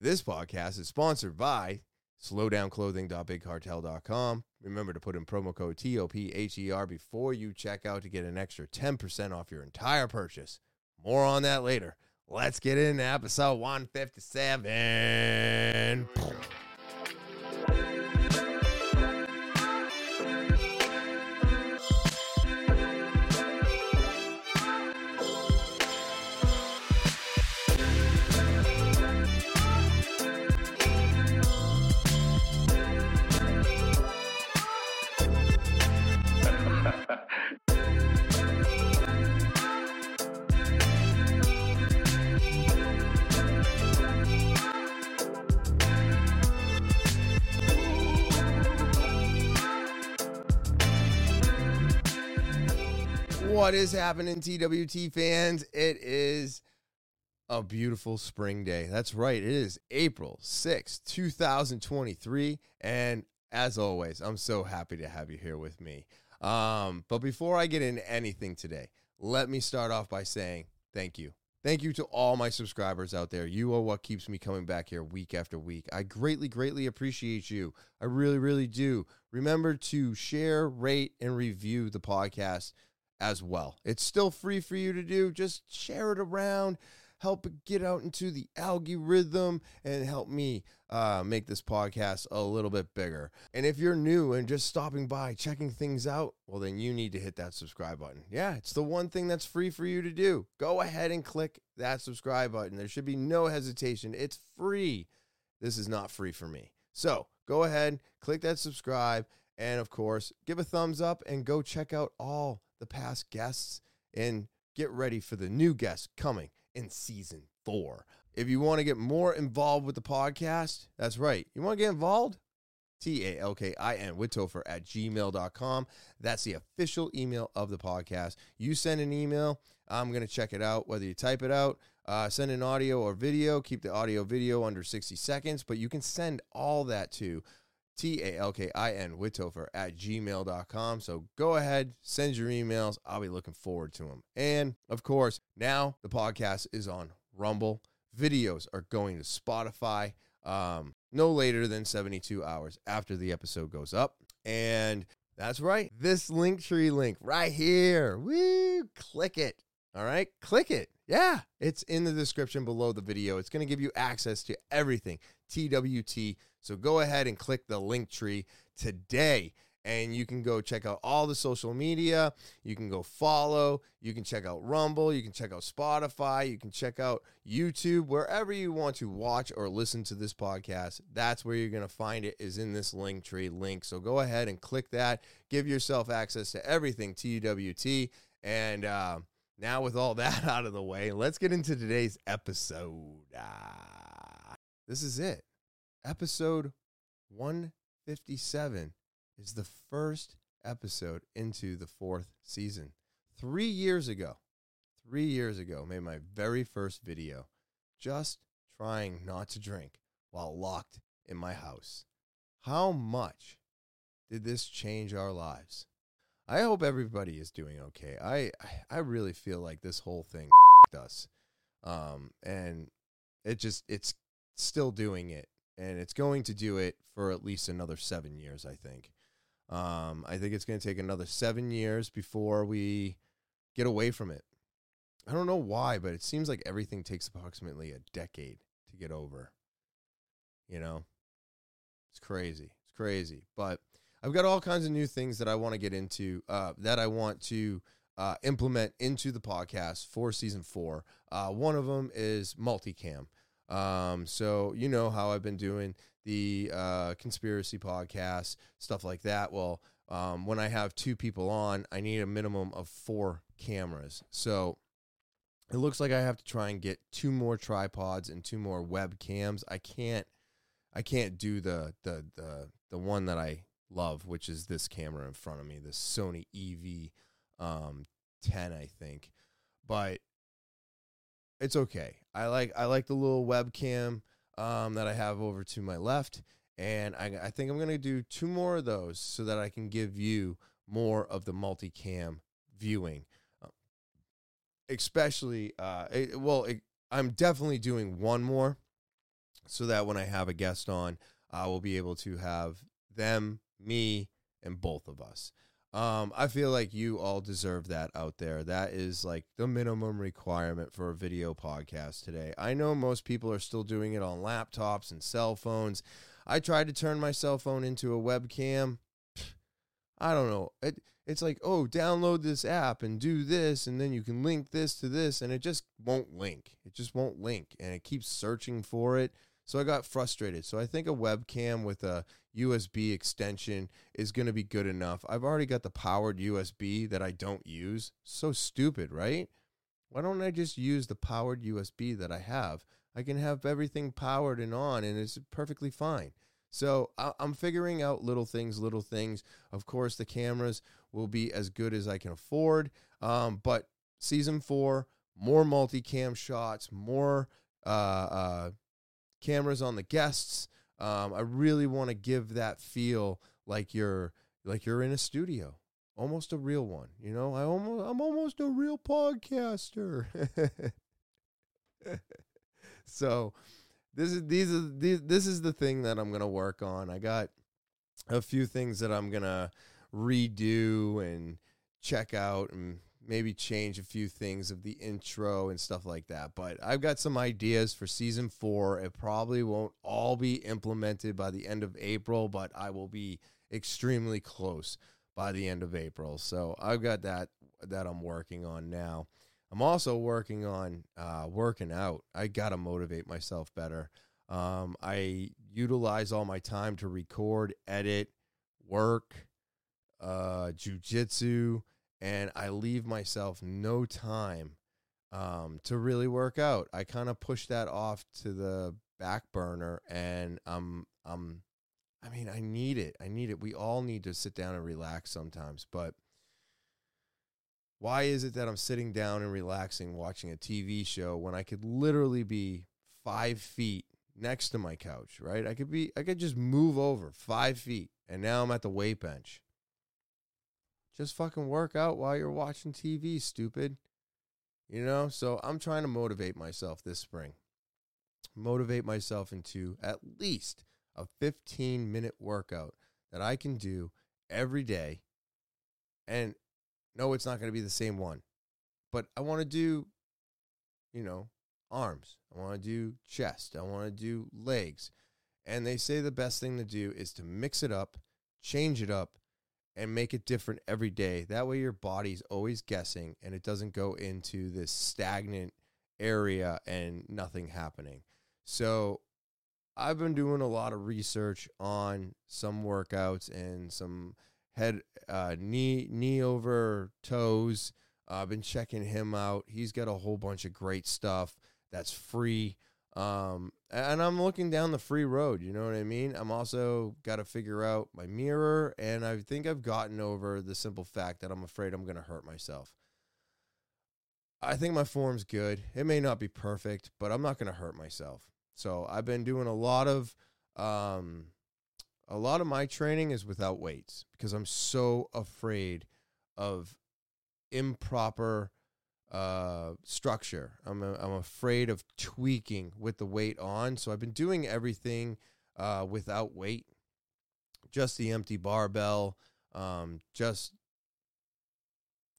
This podcast is sponsored by slowdownclothing.bigcartel.com. Remember to put in promo code TOPHER before you check out to get an extra 10% off your entire purchase. More on that later. Let's get into episode 157. What is happening, TWT fans? It is a beautiful spring day. That's right. It is April 6th, 2023. And as always, I'm so happy to have you here with me. Um, but before I get into anything today, let me start off by saying thank you. Thank you to all my subscribers out there. You are what keeps me coming back here week after week. I greatly, greatly appreciate you. I really, really do. Remember to share, rate, and review the podcast as well. It's still free for you to do. Just share it around, help it get out into the algorithm, and help me uh, make this podcast a little bit bigger. And if you're new and just stopping by, checking things out, well, then you need to hit that subscribe button. Yeah, it's the one thing that's free for you to do. Go ahead and click that subscribe button. There should be no hesitation. It's free. This is not free for me. So go ahead, click that subscribe, and of course, give a thumbs up and go check out all the past guests and get ready for the new guests coming in season four. If you want to get more involved with the podcast, that's right. You want to get involved? T A L K I N with Topher at gmail.com. That's the official email of the podcast. You send an email, I'm going to check it out, whether you type it out, uh, send an audio or video, keep the audio video under 60 seconds, but you can send all that to T A L K I N with Topher at gmail.com. So go ahead, send your emails. I'll be looking forward to them. And of course, now the podcast is on Rumble. Videos are going to Spotify um, no later than 72 hours after the episode goes up. And that's right, this link tree link right here. Woo! Click it. All right, click it. Yeah, it's in the description below the video. It's going to give you access to everything TWT. So go ahead and click the link tree today and you can go check out all the social media. You can go follow. You can check out Rumble. You can check out Spotify. You can check out YouTube. Wherever you want to watch or listen to this podcast, that's where you're going to find it, is in this link tree link. So go ahead and click that. Give yourself access to everything TWT. And uh, now, with all that out of the way, let's get into today's episode. Ah, this is it. Episode 157 is the first episode into the fourth season. Three years ago, three years ago, made my very first video just trying not to drink while locked in my house. How much did this change our lives? I hope everybody is doing okay. I I really feel like this whole thing us, um, and it just it's still doing it, and it's going to do it for at least another seven years. I think. Um, I think it's going to take another seven years before we get away from it. I don't know why, but it seems like everything takes approximately a decade to get over. You know, it's crazy. It's crazy. But I've got all kinds of new things that I want to get into, uh, that I want to uh, implement into the podcast for season four. Uh, one of them is multicam. Um, so you know how I've been doing the uh, conspiracy podcast, stuff like that. Well, um, when I have two people on, I need a minimum of four cameras. So it looks like I have to try and get two more tripods and two more webcams. I can't, I can't do the the the the one that I love, which is this camera in front of me, this Sony EV um, 10, I think. But it's okay. I like I like the little webcam um, that I have over to my left. And I, I think I'm to do two more of those so that I can give you more of the multicam viewing. Uh, especially, uh, it, well, it, I'm definitely doing one more so that when I have a guest on, I will be able to have them, me, and both of us. Um, I feel like you all deserve that out there. That is like the minimum requirement for a video podcast today. I know most people are still doing it on laptops and cell phones. I tried to turn my cell phone into a webcam. I don't know. It it's like, "Oh, download this app and do this and then you can link this to this." And it just won't link. It just won't link and it keeps searching for it. So I got frustrated. So I think a webcam with a USB extension is going to be good enough. I've already got the powered USB that I don't use. So stupid, right? Why don't I just use the powered USB that I have? I can have everything powered and on, and it's perfectly fine. So I'm figuring out little things, little things. Of course, the cameras will be as good as I can afford. Um, but season four, more multicam shots, more uh, uh, cameras on the guests. Um, I really want to give that feel like you're like you're in a studio, almost a real one. You know, I almost I'm almost a real podcaster. so this is these are these, this is the thing that I'm gonna work on. I got a few things that I'm gonna redo and check out and maybe change a few things of the intro and stuff like that. But I've got some ideas for season four. It probably won't all be implemented by the end of April, but I will be extremely close by the end of April. So I've got that that I'm working on now. I'm also working on uh, working out. I gotta motivate myself better. Um, I utilize all my time to record, edit, work, uh, jujitsu and I leave myself no time um, to really work out. I kind of push that off to the back burner, and I'm I'm I mean I need it. I need it. We all need to sit down and relax sometimes, but why is it that I'm sitting down and relaxing watching a TV show when I could literally be five feet next to my couch, right? I could be, I could just move over five feet and now I'm at the weight bench. Just fucking work out while you're watching TV, stupid. You know? So I'm trying to motivate myself this spring. Motivate myself into at least a 15 minute workout that I can do every day. And no, it's not going to be the same one, but I want to do, you know, arms. I want to do chest. I want to do legs. And they say the best thing to do is to mix it up, change it up, and make it different every day. That way, your body's always guessing and it doesn't go into this stagnant area and nothing happening. So, I've been doing a lot of research on some workouts and some head, uh, knee, knee over toes. Uh, I've been checking him out. He's got a whole bunch of great stuff that's free. Um, and I'm looking down the free road, you know what I mean? I'm also got to figure out my mirror, and I think I've gotten over the simple fact that I'm afraid I'm going to hurt myself. I think my form's good. It may not be perfect, but I'm not going to hurt myself. So I've been doing a lot of, um, a lot of my training is without weights because I'm so afraid of improper uh, structure. I'm a, I'm afraid of tweaking with the weight on, so I've been doing everything uh, without weight, just the empty barbell, um, just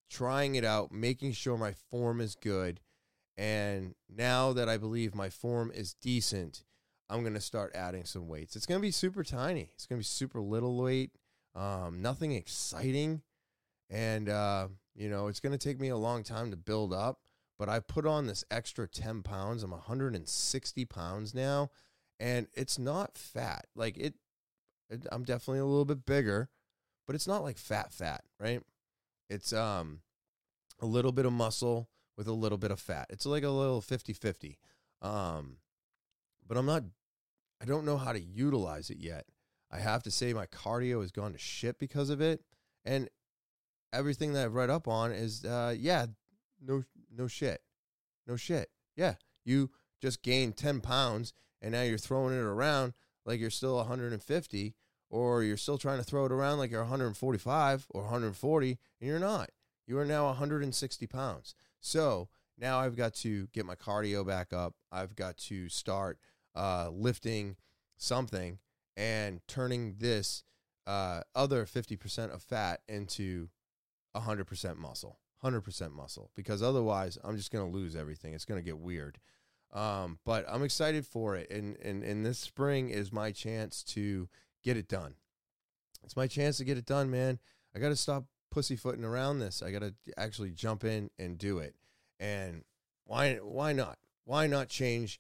trying it out, making sure my form is good. And now that I believe my form is decent, I'm going to start adding some weights. It's going to be super tiny. It's going to be super little weight, um, nothing exciting. And, uh, you know, it's going to take me a long time to build up, but I put on this extra 10 pounds. I'm 160 pounds now, and it's not fat. Like it, it I'm definitely a little bit bigger, but it's not like fat, fat, right? It's um a little bit of muscle with a little bit of fat. It's like a little 50 50. Um, but I'm not, I don't know how to utilize it yet. I have to say my cardio has gone to shit because of it. And everything that I've read up on is, uh, yeah, no, no shit, no shit. Yeah, you just gained ten pounds, and now you're throwing it around like you're still 150, or you're still trying to throw it around like you're 145 or 140, and you're not. You are now 160 pounds. So now I've got to get my cardio back up. I've got to start uh, lifting something and turning this uh, other 50% of fat into 100% muscle, 100% muscle, because otherwise I'm just going to lose everything. It's going to get weird. Um, but I'm excited for it. And, and, and this spring is my chance to get it done. It's my chance to get it done, man. I got to stop pussyfooting around this. I got to actually jump in and do it. And why, why not? Why not change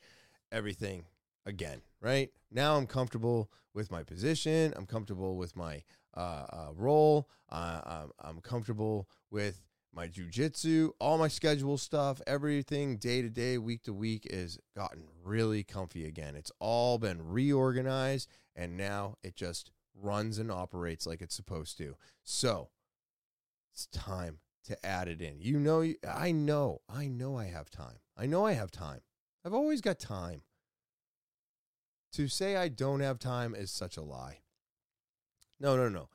everything again, right? Now I'm comfortable with my position. I'm comfortable with my uh, uh, role. I'm, I'm comfortable with my jujitsu, all my schedule stuff, everything day to day, week to week is gotten really comfy again. It's all been reorganized and now it just runs and operates like it's supposed to. So it's time to add it in. You know, I know, I know I have time. I know I have time. I've always got time. To say I don't have time is such a lie. No, no, no.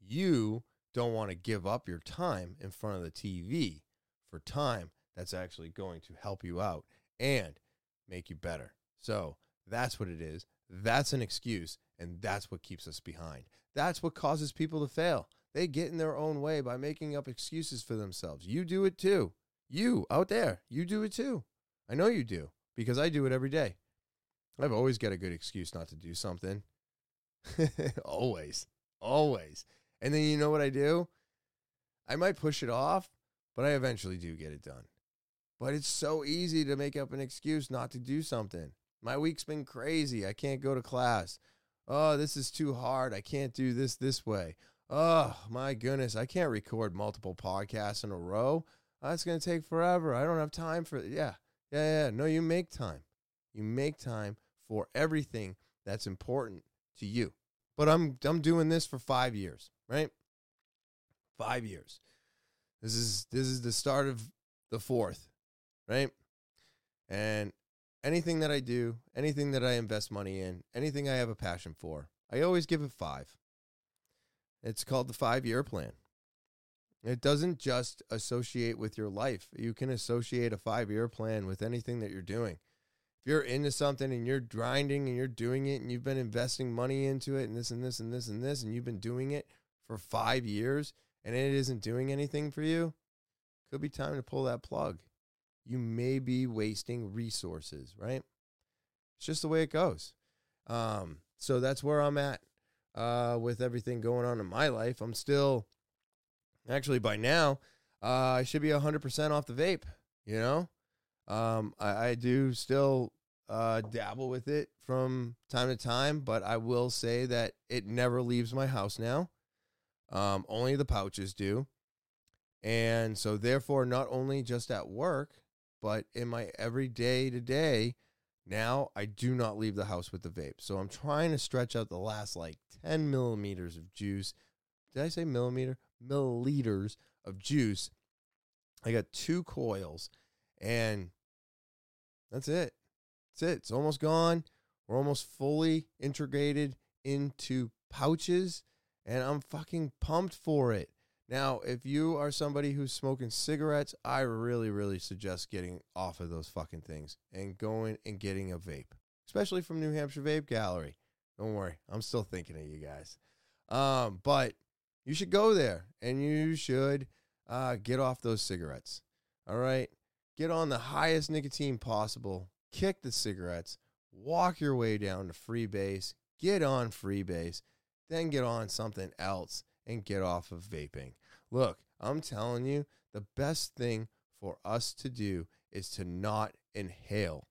You don't want to give up your time in front of the TV for time that's actually going to help you out and make you better. So that's what it is. That's an excuse, and that's what keeps us behind. That's what causes people to fail. They get in their own way by making up excuses for themselves. You do it too. You out there, you do it too. I know you do because I do it every day. I've always got a good excuse not to do something. always, always. And then you know what I do? I might push it off, but I eventually do get it done. But it's so easy to make up an excuse not to do something. My week's been crazy. I can't go to class. Oh, this is too hard. I can't do this this way. Oh, my goodness. I can't record multiple podcasts in a row. Ah, that's going to take forever. I don't have time for it. Yeah. Yeah, yeah. No, you make time. You make time for everything that's important to you. But I'm I'm doing this for 5 years, right? 5 years. This is this is the start of the fourth, right? And anything that I do, anything that I invest money in, anything I have a passion for, I always give it 5. It's called the 5-year plan. It doesn't just associate with your life. You can associate a 5-year plan with anything that you're doing if you're into something and you're grinding and you're doing it and you've been investing money into it and this and this and this and this and you've been doing it for five years and it isn't doing anything for you, could be time to pull that plug. You may be wasting resources, right? It's just the way it goes. Um, so that's where I'm at uh, with everything going on in my life. I'm still, actually, by now, uh, I should be 100% off the vape, you know? Um, I, I do still uh, dabble with it from time to time, but I will say that it never leaves my house now. Um, only the pouches do. And so, therefore, not only just at work, but in my everyday to day, now I do not leave the house with the vape. So I'm trying to stretch out the last like 10 millimeters of juice. Did I say millimeter? Milliliters of juice. I got two coils and that's it. That's it. It's almost gone. We're almost fully integrated into pouches, and I'm fucking pumped for it. Now, if you are somebody who's smoking cigarettes, I really, really suggest getting off of those fucking things and going and getting a vape, especially from New Hampshire Vape Gallery. Don't worry, I'm still thinking of you guys. Um, but you should go there and you should uh, get off those cigarettes. All right get on the highest nicotine possible, kick the cigarettes, walk your way down to Freebase, get on Freebase, then get on something else and get off of vaping. Look, I'm telling you, the best thing for us to do is to not inhale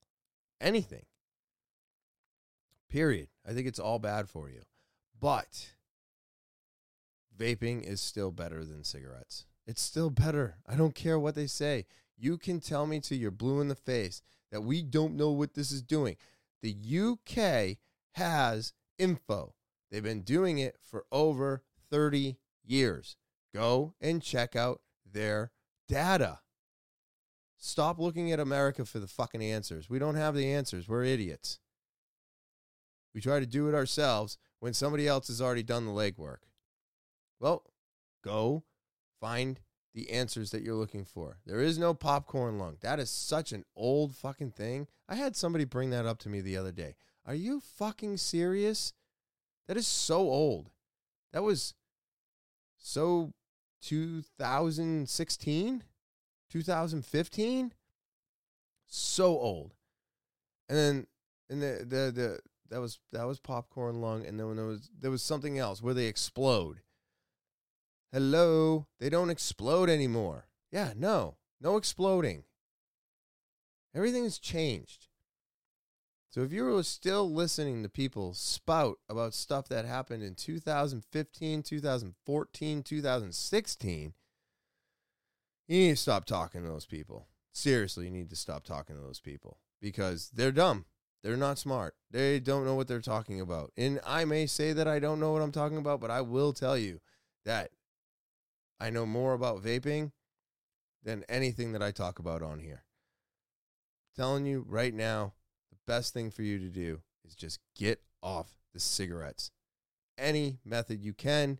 anything. Period. I think it's all bad for you. But vaping is still better than cigarettes. It's still better. I don't care what they say. You can tell me till you're blue in the face that we don't know what this is doing. The UK has info. They've been doing it for over 30 years. Go and check out their data. Stop looking at America for the fucking answers. We don't have the answers. We're idiots. We try to do it ourselves when somebody else has already done the legwork. Well, go find the answers that you're looking for. There is no popcorn lung. That is such an old fucking thing. I had somebody bring that up to me the other day. Are you fucking serious? That is so old. That was so 2016, 2015. So old. And then and the the the that was that was popcorn lung and then there was there was something else where they explode. Hello, they don't explode anymore. Yeah, no. No exploding. Everything's changed. So if you were still listening to people spout about stuff that happened in 2015, 2014, 2016, you need to stop talking to those people. Seriously, you need to stop talking to those people because they're dumb. They're not smart. They don't know what they're talking about. And I may say that I don't know what I'm talking about, but I will tell you that I know more about vaping than anything that I talk about on here. I'm telling you right now, the best thing for you to do is just get off the cigarettes. Any method you can,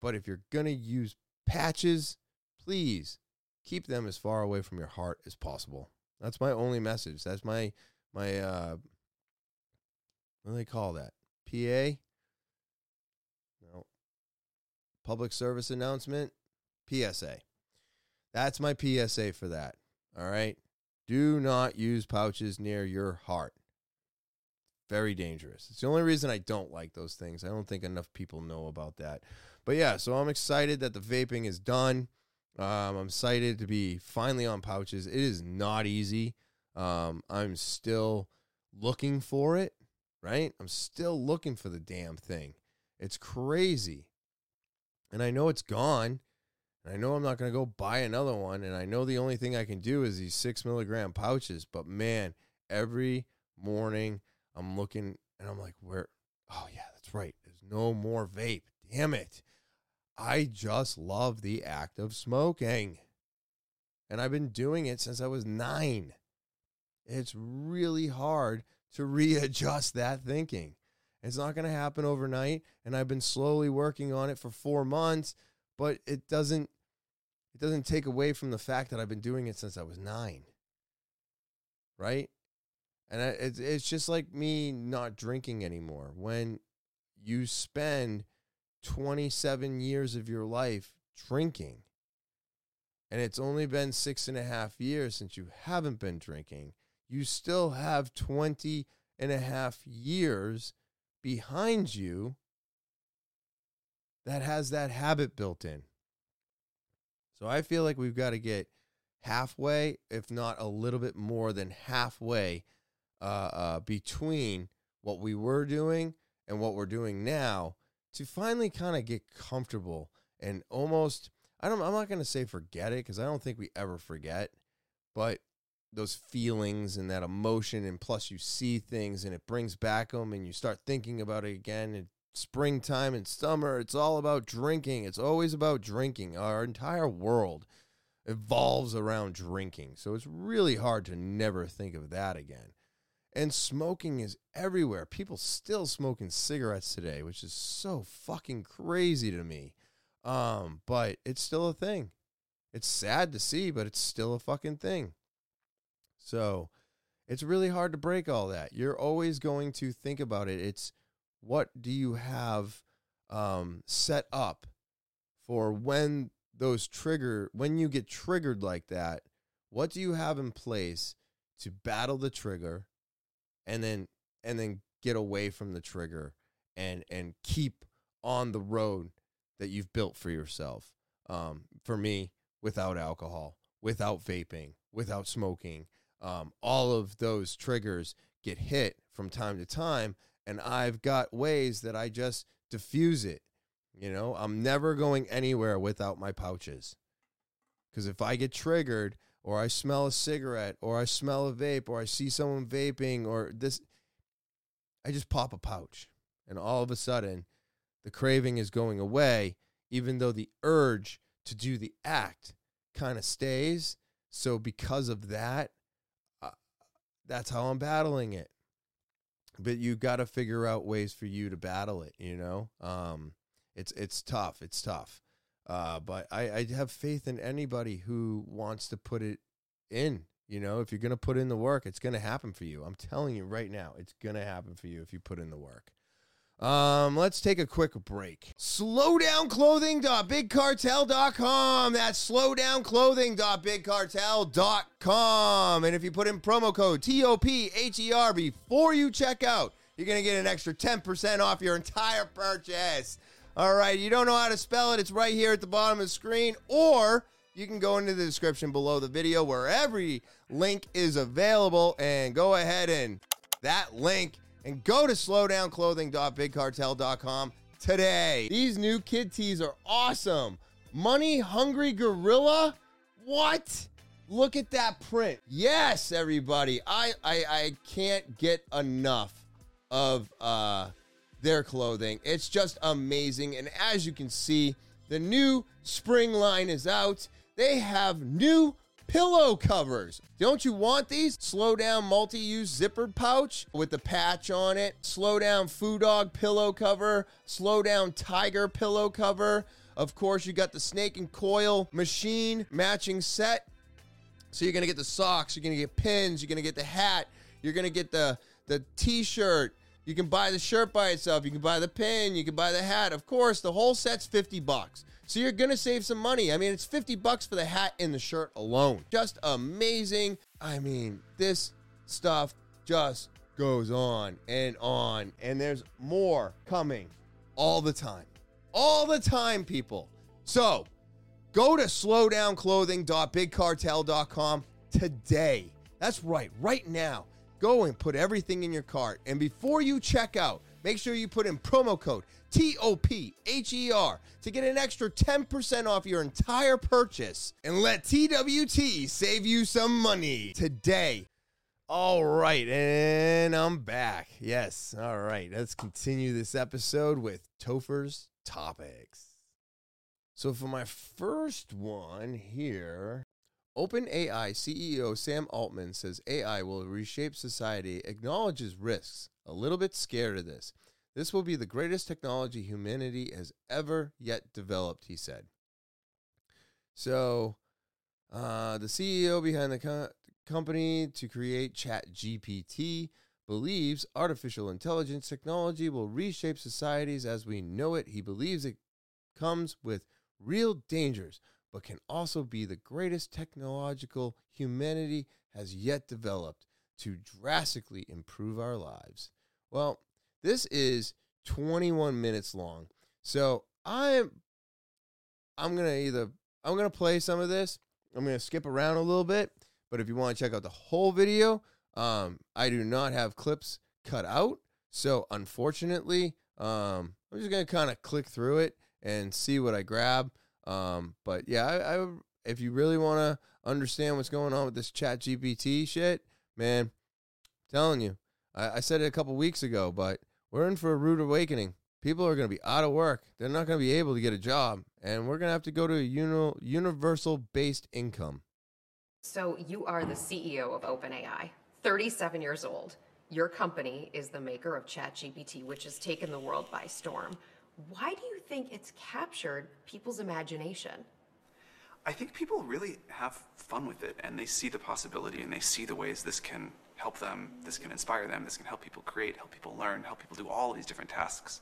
but if you're going to use patches, please keep them as far away from your heart as possible. That's my only message. That's my my uh what do they call that? PA? No. Public service announcement? PSA. That's my PSA for that. All right. Do not use pouches near your heart. Very dangerous. It's the only reason I don't like those things. I don't think enough people know about that. But yeah, so I'm excited that the vaping is done. Um, I'm excited to be finally on pouches. It is not easy. Um, I'm still looking for it, right? I'm still looking for the damn thing. It's crazy. And I know it's gone. And I know I'm not going to go buy another one. And I know the only thing I can do is these six milligram pouches. But man, every morning I'm looking and I'm like, where? Oh, yeah, that's right. There's no more vape. Damn it. I just love the act of smoking. And I've been doing it since I was nine. It's really hard to readjust that thinking. It's not going to happen overnight. And I've been slowly working on it for four months but it doesn't it doesn't take away from the fact that I've been doing it since I was nine. Right? And it's it's just like me not drinking anymore. When you spend 27 years of your life drinking, and it's only been six and a half years since you haven't been drinking, you still have 20 and a half years behind you that has that habit built in. So I feel like we've got to get halfway, if not a little bit more than halfway, uh, uh, between what we were doing and what we're doing now to finally kind of get comfortable and almost. I don't. I'm not going to say forget it because I don't think we ever forget, but those feelings and that emotion, and plus you see things and it brings back them, and you start thinking about it again. Springtime and summer. It's all about drinking. It's always about drinking. Our entire world evolves around drinking. So it's really hard to never think of that again. And smoking is everywhere. People still smoking cigarettes today, which is so fucking crazy to me. Um, but it's still a thing. It's sad to see, but it's still a fucking thing. So it's really hard to break all that. You're always going to think about it. It's what do you have um, set up for when those trigger when you get triggered like that what do you have in place to battle the trigger and then and then get away from the trigger and and keep on the road that you've built for yourself? Um, for me without alcohol without vaping without smoking um, all of those triggers get hit from time to time and I've got ways that I just diffuse it. You know, I'm never going anywhere without my pouches. Because if I get triggered, or I smell a cigarette, or I smell a vape, or I see someone vaping, or this, I just pop a pouch. And all of a sudden, the craving is going away, even though the urge to do the act kind of stays. So, because of that, uh, that's how I'm battling it but you got to figure out ways for you to battle it. You know, um, it's it's tough. It's tough. Uh, but I, I have faith in anybody who wants to put it in. You know, if you're going to put in the work, it's going to happen for you. I'm telling you right now, it's going to happen for you if you put in the work. Um, let's take a quick break. Slowdownclothing.bigcartel.com. That's slowdownclothing.bigcartel.com. And if you put in promo code TOPHER before you check out, you're going to get an extra 10% off your entire purchase. All right, you don't know how to spell it, it's right here at the bottom of the screen, or you can go into the description below the video where every link is available and go ahead and that link and go to slowdownclothing.bigcartel.com today. These new kid tees are awesome. Money Hungry Gorilla? What? Look at that print. Yes, everybody. I I, I can't get enough of uh their clothing. It's just amazing. And as you can see, the new spring line is out. They have new pillow covers. Don't you want these? Slow down multi use zippered pouch with the patch on it. Slow down Foo Dog pillow cover. Slow down Tiger pillow cover. Of course, you got the snake and coil machine matching set. So you're gonna get the socks, you're gonna get pins, you're gonna get the hat, you're gonna get the the t-shirt. You can buy the shirt by itself, you can buy the pin, you can buy the hat. Of course, the whole set's 50 bucks. So you're going to save some money. I mean, it's 50 bucks for the hat and the shirt alone. Just amazing. I mean, this stuff just goes on and on. And there's more coming all the time. All the time, people. So go to slowdownclothing.bigcartel.com today. That's right, right now. Go and put everything in your cart. And before you check out, make sure you put in promo code TOPHER to get an extra 10% off your entire purchase and let TWT save you some money today. All right, and I'm back. Yes, all right. Let's continue this episode with Topher's topics. So, for my first one here, OpenAI CEO Sam Altman says AI will reshape society, acknowledges risks, a little bit scared of this. This will be the greatest technology humanity has ever yet developed, he said. So, uh, the CEO behind the co- company to create ChatGPT believes artificial intelligence technology will reshape societies as we know it. He believes it comes with real dangers, but can also be the greatest technological humanity has yet developed to drastically improve our lives. Well, this is 21 minutes long. So I'm I'm gonna either I'm gonna play some of this. I'm gonna skip around a little bit, but if you want to check out the whole video, um, I do not have clips cut out. So unfortunately, um, I'm just gonna kind of click through it and see what I grab. Um, but yeah, I, I if you really want to understand what's going on with this Chat GPT shit, man, I'm telling you, I, I said it a couple weeks ago, but we're in for a rude awakening. People are going to be out of work. They're not going to be able to get a job. And we're going to have to go to a uni- universal based income. So, you are the CEO of OpenAI, 37 years old. Your company is the maker of ChatGPT, which has taken the world by storm. Why do you think it's captured people's imagination? I think people really have fun with it and they see the possibility and they see the ways this can help them, this can inspire them, this can help people create, help people learn, help people do all these different tasks.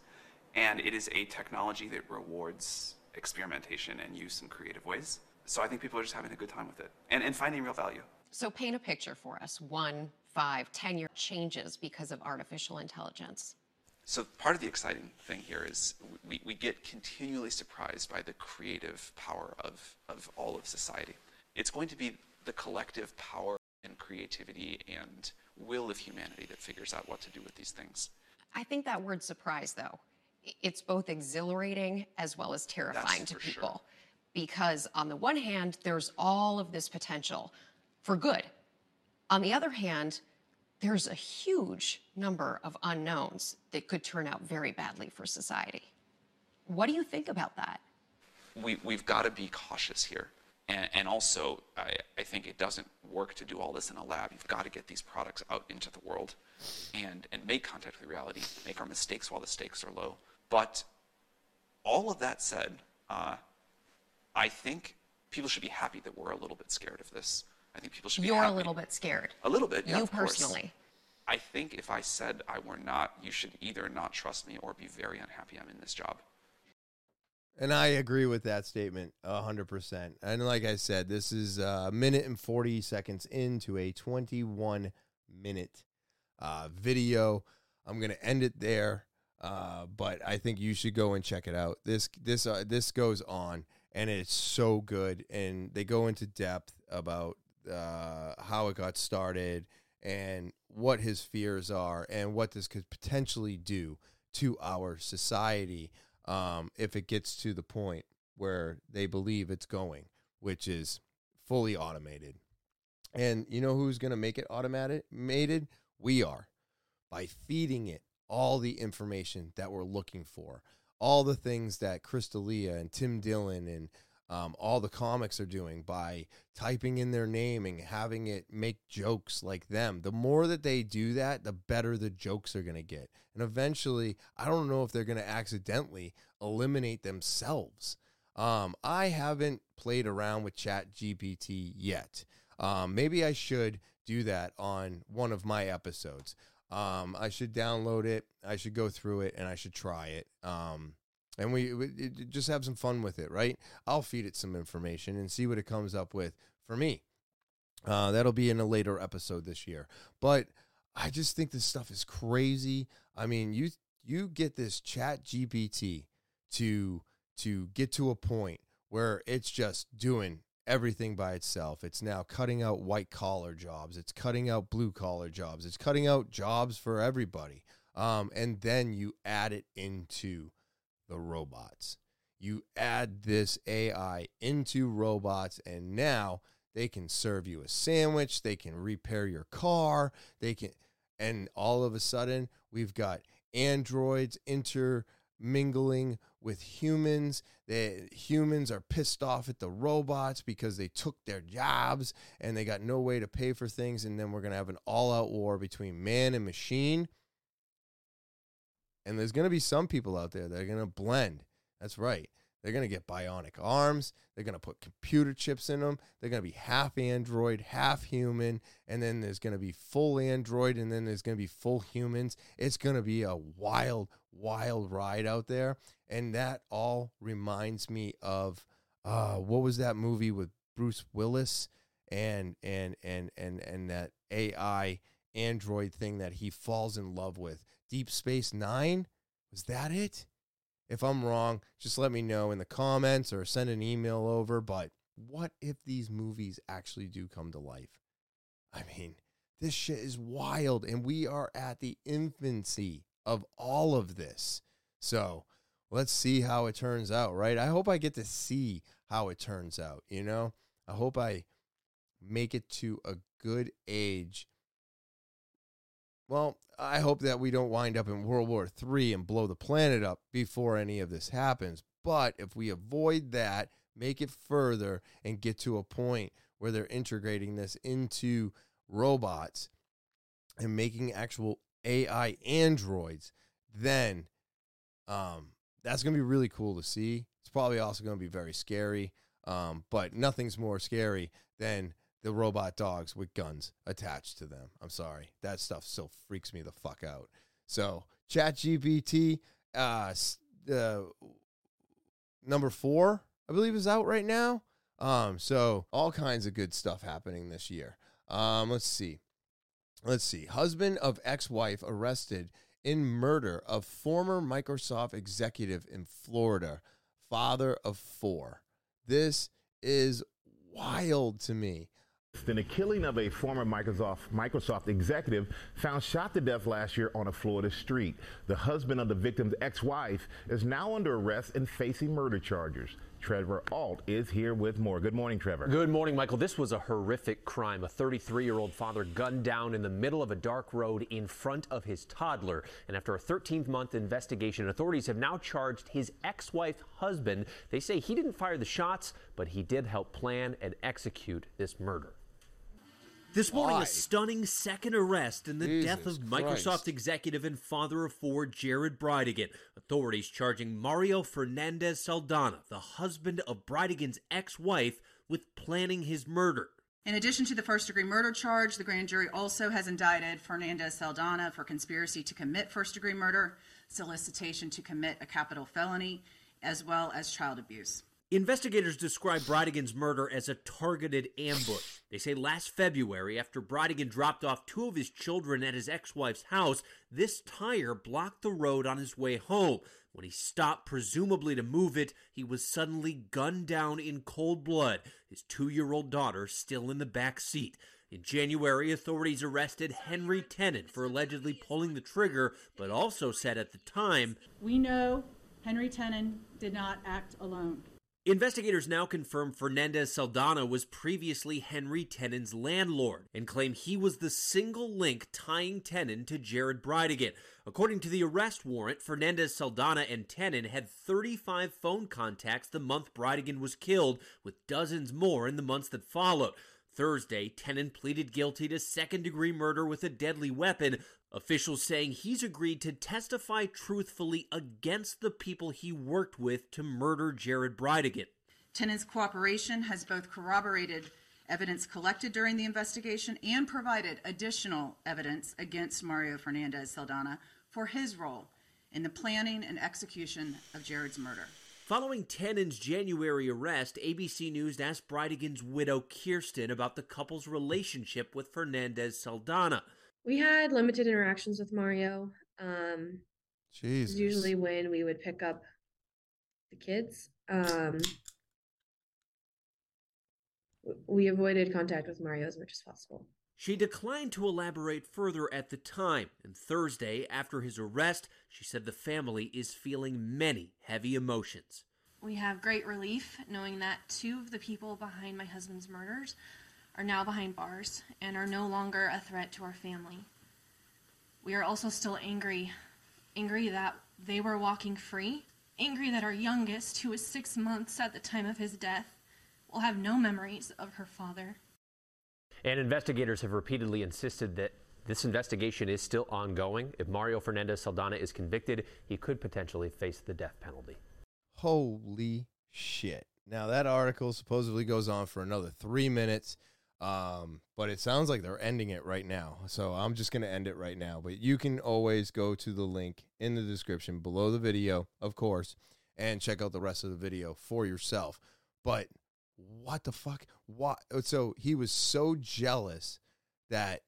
And it is a technology that rewards experimentation and use in creative ways. So I think people are just having a good time with it and, and finding real value. So paint a picture for us one, five, ten year changes because of artificial intelligence. So part of the exciting thing here is we, we get continually surprised by the creative power of, of all of society. It's going to be the collective power and creativity and will of humanity that figures out what to do with these things. I think that word surprise, though, it's both exhilarating as well as terrifying That's to people. sure. Because on the one hand, there's all of this potential for good. On the other hand, there's a huge number of unknowns that could turn out very badly for society. What do you think about that? we, we've got to be cautious here. And, and also, I, I think it doesn't work to do all this in a lab. You've got to get these products out into the world and, and make contact with reality, make our mistakes while the stakes are low. But all of that said, uh, I think people should be happy that we're a little bit scared of this. I think people should be You're a little bit scared. A little bit, yeah, You of course. personally. I think if I said I were not, you should either not trust me or be very unhappy I'm in this job. And I agree with that statement a 100%. And like I said, this is a minute and 40 seconds into a 21 minute uh, video. I'm going to end it there. Uh, but I think you should go and check it out. This this uh, this goes on, and it's so good, and they go into depth about uh, how it got started and what his fears are, and what this could potentially do to our society um, if it gets to the point where they believe it's going, which is fully automated. And you know who's going to make it automated? We are by feeding it all the information that we're looking for, all the things that Crystalia and Tim Dillon and um, all the comics are doing by typing in their name and having it make jokes like them. The more that they do that, the better the jokes are going to get. And eventually, I don't know if they're going to accidentally eliminate themselves. Um, I haven't played around with Chat GPT yet. Um, maybe I should do that on one of my episodes. Um, I should download it. I should go through it, and I should try it. Um, and we, we just have some fun with it, right? I'll feed it some information and see what it comes up with for me. Uh, that'll be in a later episode this year. But I just think this stuff is crazy. I mean, you you get this Chat GPT to to get to a point where it's just doing everything by itself. It's now cutting out white collar jobs. It's cutting out blue collar jobs. It's cutting out jobs for everybody. Um, and then you add it into the robots. You add this AI into robots, and now they can serve you a sandwich. They can repair your car. They can, and all of a sudden, we've got androids intermingling with humans. The humans are pissed off at the robots because they took their jobs and they got no way to pay for things. And then we're going to have an all out war between man and machine. And there's going to be some people out there that are going to blend. That's right. They're going to get bionic arms. They're going to put computer chips in them. They're going to be half android, half human. And then there's going to be full android. And then there's going to be full humans. It's going to be a wild, wild ride out there. And that all reminds me of uh, what was that movie with Bruce Willis and and and and and that AI android thing that he falls in love with. Deep Space Nine? Was that it? If I'm wrong, just let me know in the comments or send an email over. But what if these movies actually do come to life? I mean, this shit is wild, and we are at the infancy of all of this. So let's see how it turns out, right? I hope I get to see how it turns out, you know? I hope I make it to a good age well, I hope that we don't wind up in World War III and blow the planet up before any of this happens. But if we avoid that, make it further, and get to a point where they're integrating this into robots and making actual AI androids, then um, that's going to be really cool to see. It's probably also going to be very scary, um, but nothing's more scary than the robot dogs with guns attached to them. I'm sorry. That stuff still freaks me the fuck out. So, ChatGPT, uh, uh, number four, I believe, is out right now. Um, so all kinds of good stuff happening this year. Um, let's see. Let's see. Husband of ex-wife arrested in murder of former Microsoft executive in Florida. Father of four. This is wild to me. The killing of a former Microsoft Microsoft executive found shot to death last year on a Florida street. The husband of the victim's ex-wife is now under arrest and facing murder charges. Trevor Ault is here with more. Good morning, Trevor. Good morning, Michael. This was a horrific crime. A 33 year old father gunned down in the middle of a dark road in front of his toddler. And after a 13 month investigation, authorities have now charged his ex wife husband. They say he didn't fire the shots, but he did help plan and execute this murder. This morning, Why? a stunning second arrest in the Jesus death of Christ. Microsoft executive and father of four, Jared Bridegan. Authorities charging Mario Fernandez Saldana, the husband of Bridegan's ex wife, with planning his murder. In addition to the first degree murder charge, the grand jury also has indicted Fernandez Saldana for conspiracy to commit first degree murder, solicitation to commit a capital felony, as well as child abuse. Investigators describe Bridegan's murder as a targeted ambush. They say last February, after Bridegan dropped off two of his children at his ex wife's house, this tire blocked the road on his way home. When he stopped, presumably to move it, he was suddenly gunned down in cold blood, his two year old daughter still in the back seat. In January, authorities arrested Henry Tenon for allegedly pulling the trigger, but also said at the time, We know Henry Tenon did not act alone. Investigators now confirm Fernandez Saldana was previously Henry Tenon's landlord and claim he was the single link tying Tenon to Jared Bridegan. According to the arrest warrant, Fernandez Saldana and Tenon had 35 phone contacts the month Bridegan was killed, with dozens more in the months that followed. Thursday, Tenon pleaded guilty to second degree murder with a deadly weapon, officials saying he's agreed to testify truthfully against the people he worked with to murder Jared Bridegan. Tenon's cooperation has both corroborated evidence collected during the investigation and provided additional evidence against Mario Fernandez Saldana for his role in the planning and execution of Jared's murder. Following Tenon's January arrest, ABC News asked Bridegan's widow Kirsten about the couple's relationship with Fernandez Saldana. We had limited interactions with Mario. Um, Jesus. usually when we would pick up the kids. Um, we avoided contact with Mario as much as possible. She declined to elaborate further at the time, and Thursday, after his arrest, she said the family is feeling many heavy emotions. We have great relief knowing that two of the people behind my husband's murders are now behind bars and are no longer a threat to our family. We are also still angry. Angry that they were walking free. Angry that our youngest, who was six months at the time of his death, will have no memories of her father. And investigators have repeatedly insisted that this investigation is still ongoing. If Mario Fernandez Saldana is convicted, he could potentially face the death penalty. Holy shit. Now, that article supposedly goes on for another three minutes, um, but it sounds like they're ending it right now. So I'm just going to end it right now. But you can always go to the link in the description below the video, of course, and check out the rest of the video for yourself. But what the fuck? What? So he was so jealous that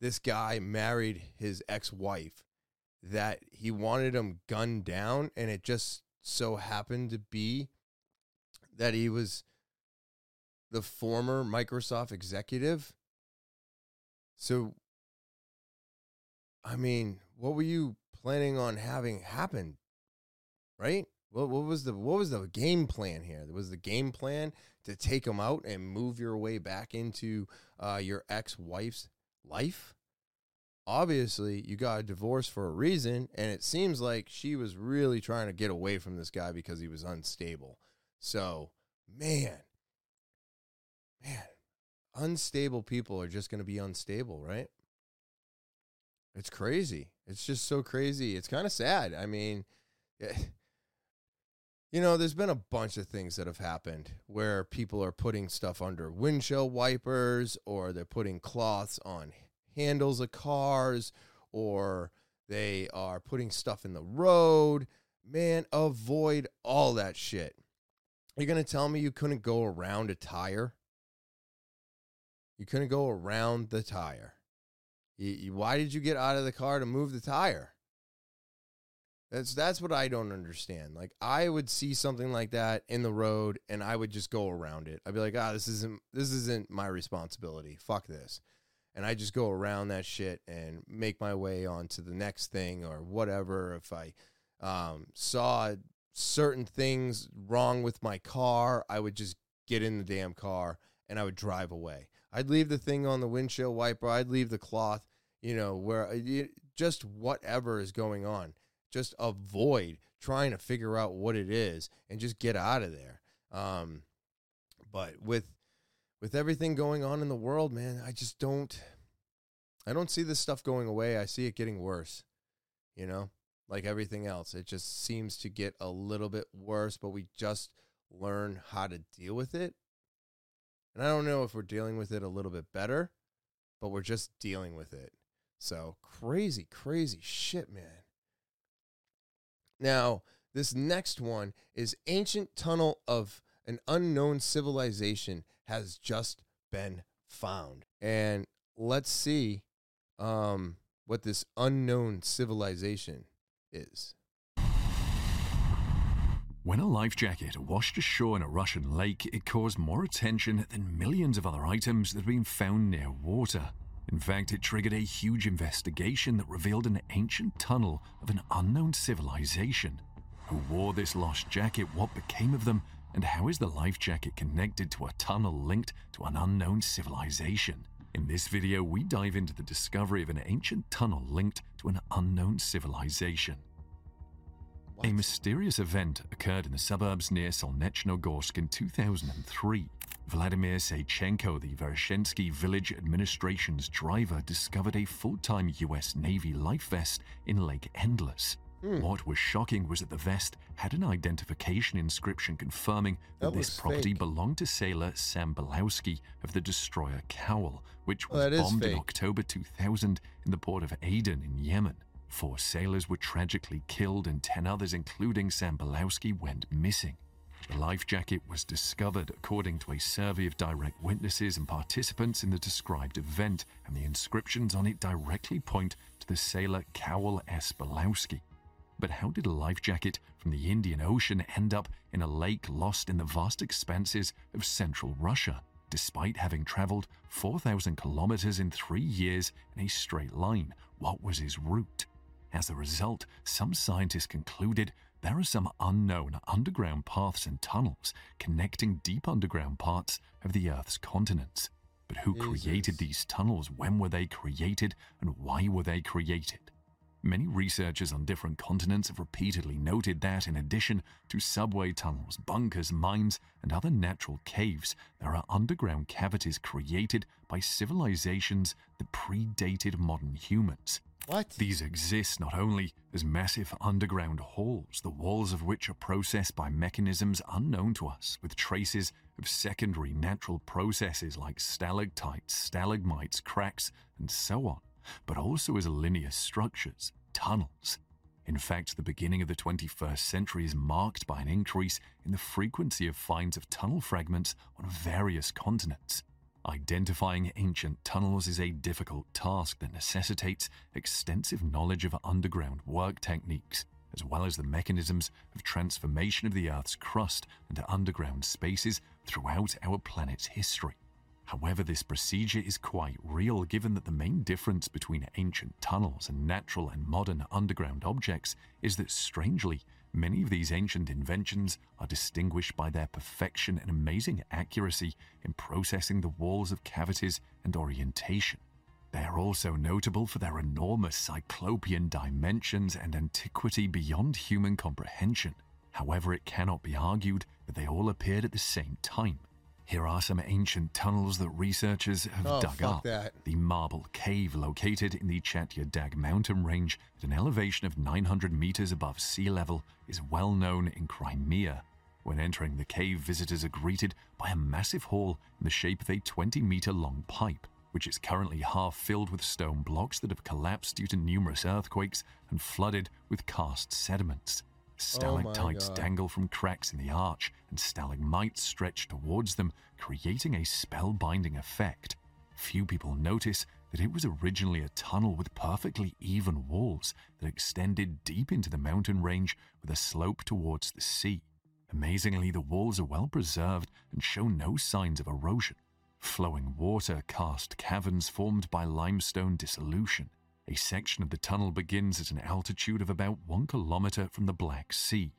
this guy married his ex wife that he wanted him gunned down, and it just so happened to be that he was the former Microsoft executive. So, I mean, what were you planning on having happen? Right? What, what was the what was the game plan here? Was the game plan to take him out and move your way back into uh, your ex wife's life? Obviously, you got a divorce for a reason, and it seems like she was really trying to get away from this guy because he was unstable. So, man, man, unstable people are just going to be unstable, right? It's crazy. It's just so crazy. It's kind of sad. I mean, eh, you know, there's been a bunch of things that have happened where people are putting stuff under windshield wipers or they're putting cloths on handles of cars or they are putting stuff in the road. Man, avoid all that shit. You're going to tell me you couldn't go around a tire? You couldn't go around the tire. You, you, why did you get out of the car to move the tire? That's that's what I don't understand. Like I would see something like that in the road and I would just go around it. I'd be like, "Ah, this isn't this isn't my responsibility. Fuck this." And I just go around that shit and make my way on to the next thing or whatever. If I um, saw certain things wrong with my car, I would just get in the damn car and I would drive away. I'd leave the thing on the windshield wiper. I'd leave the cloth, you know, where just whatever is going on. Just avoid trying to figure out what it is and just get out of there. Um, but with with everything going on in the world, man, I just don't I don't see this stuff going away. I see it getting worse. You know, like everything else, it just seems to get a little bit worse, but we just learn how to deal with it And I don't know if we're dealing with it a little bit better, but we're just dealing with it. So crazy, crazy shit, man. Now, this next one is ancient tunnel of an unknown civilization has just been found. And let's see um, what this unknown civilization is. When a life jacket washed ashore in a Russian lake, it caused more attention than millions of other items that had been found near water. In fact, it triggered a huge investigation that revealed an ancient tunnel of an unknown civilization. Who wore this lost jacket? What became of them? And how is the life jacket connected to a tunnel linked to an unknown civilization? In this video, we dive into the discovery of an ancient tunnel linked to an unknown civilization. A mysterious event occurred in the suburbs near Solnechnogorsk in 2003. Vladimir Sechenko, the Vereshensky Village Administration's driver, discovered a full-time US Navy life vest in Lake Endless. Hmm. What was shocking was that the vest had an identification inscription confirming that, That this property fake. belonged to sailor Sam Belowski of the destroyer Cole, which was bombed in. October 2000 in the port of Aden in Yemen. Four sailors were tragically killed and 10 others, including Sam Belowski, went missing. The life jacket was discovered according to a survey of direct witnesses and participants in the described event, and the inscriptions on it directly point to the sailor Cole S. Belowski. But how did a life jacket from the Indian Ocean end up in a lake lost in the vast expanses of central Russia, despite having traveled 4,000 kilometers in three years in a straight line? What was his route? As a result, some scientists concluded there are some unknown underground paths and tunnels connecting deep underground parts of the Earth's continents. But who created these tunnels? When were they created? And why were they created? Many researchers on different continents have repeatedly noted that, in addition to subway tunnels, bunkers, mines, and other natural caves, there are underground cavities created by civilizations that predated modern humans. What? These exist not only as massive underground halls, the walls of which are processed by mechanisms unknown to us, with traces of secondary natural processes like stalactites, stalagmites, cracks, and so on, but also as linear structures, tunnels. In fact, the beginning of the 21st century is marked by an increase in the frequency of finds of tunnel fragments on various continents. Identifying ancient tunnels is a difficult task that necessitates extensive knowledge of underground work techniques, as well as the mechanisms of transformation of the Earth's crust into underground spaces throughout our planet's history. However, this procedure is quite real given that the main difference between ancient tunnels and natural and modern underground objects is that, strangely, many of these ancient inventions are distinguished by their perfection and amazing accuracy in processing the walls of cavities and orientation. They are also notable for their enormous cyclopean dimensions and antiquity beyond human comprehension. However, it cannot be argued that they all appeared at the same time. Here are some ancient tunnels that researchers have Oh, dug fuck up. that. The Marble Cave, located in the Chatyr-Dag mountain range at an elevation of 900 meters above sea level, is well known in Crimea. When entering the cave, visitors are greeted by a massive hall in the shape of a 20 meter long pipe, which is currently half filled with stone blocks that have collapsed due to numerous earthquakes and flooded with karst sediments. Oh Stalactites God. dangle from cracks in the arch, and stalagmites stretch towards them, creating a spellbinding effect. Few people notice that it was originally a tunnel with perfectly even walls that extended deep into the mountain range with a slope towards the sea. Amazingly, the walls are well preserved and show no signs of erosion. Flowing water karst caverns formed by limestone dissolution. A section of the tunnel begins at an altitude of about one kilometer from the Black Sea.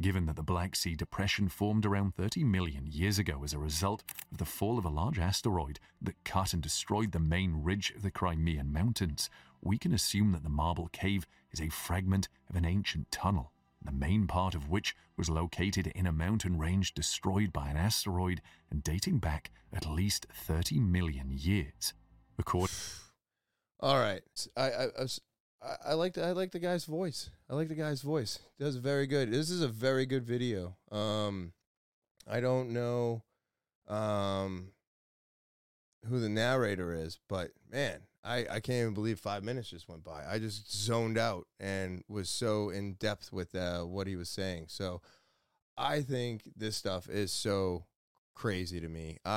Given that the Black Sea depression formed around 30 million years ago as a result of the fall of a large asteroid that cut and destroyed the main ridge of the Crimean Mountains, we can assume that the Marble Cave is a fragment of an ancient tunnel, the main part of which was located in a mountain range destroyed by an asteroid and dating back at least 30 million years. According All right. I I, I, was- I- I like the, I like the guy's voice. I like the guy's voice. Does very good. This is a very good video. Um, I don't know, um, who the narrator is, but man, I, I can't even believe five minutes just went by. I just zoned out and was so in depth with uh, what he was saying. So I think this stuff is so crazy to me. I